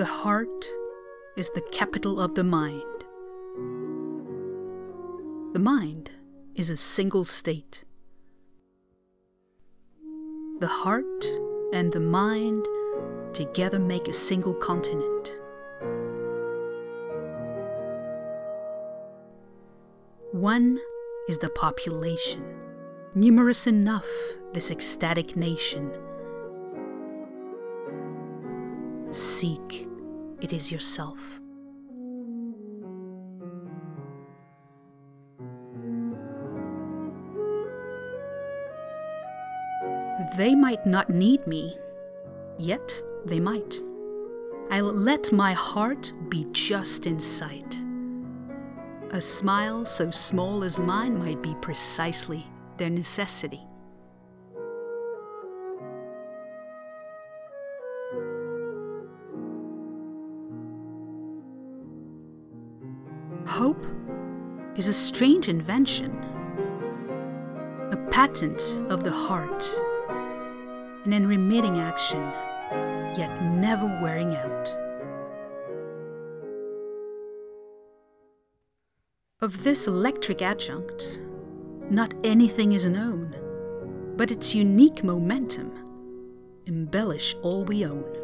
The heart is the capital of the mind. The mind is a single state. The heart and the mind together make a single continent. One is the population, numerous enough, this ecstatic nation. Seek, it is yourself. They might not need me, yet they might. I'll let my heart be just in sight. A smile so small as mine might be precisely their necessity. Hope is a strange invention, a patent of the heart, an unremitting action, yet never wearing out. Of this electric adjunct, not anything is known, but its unique momentum embellish all we own.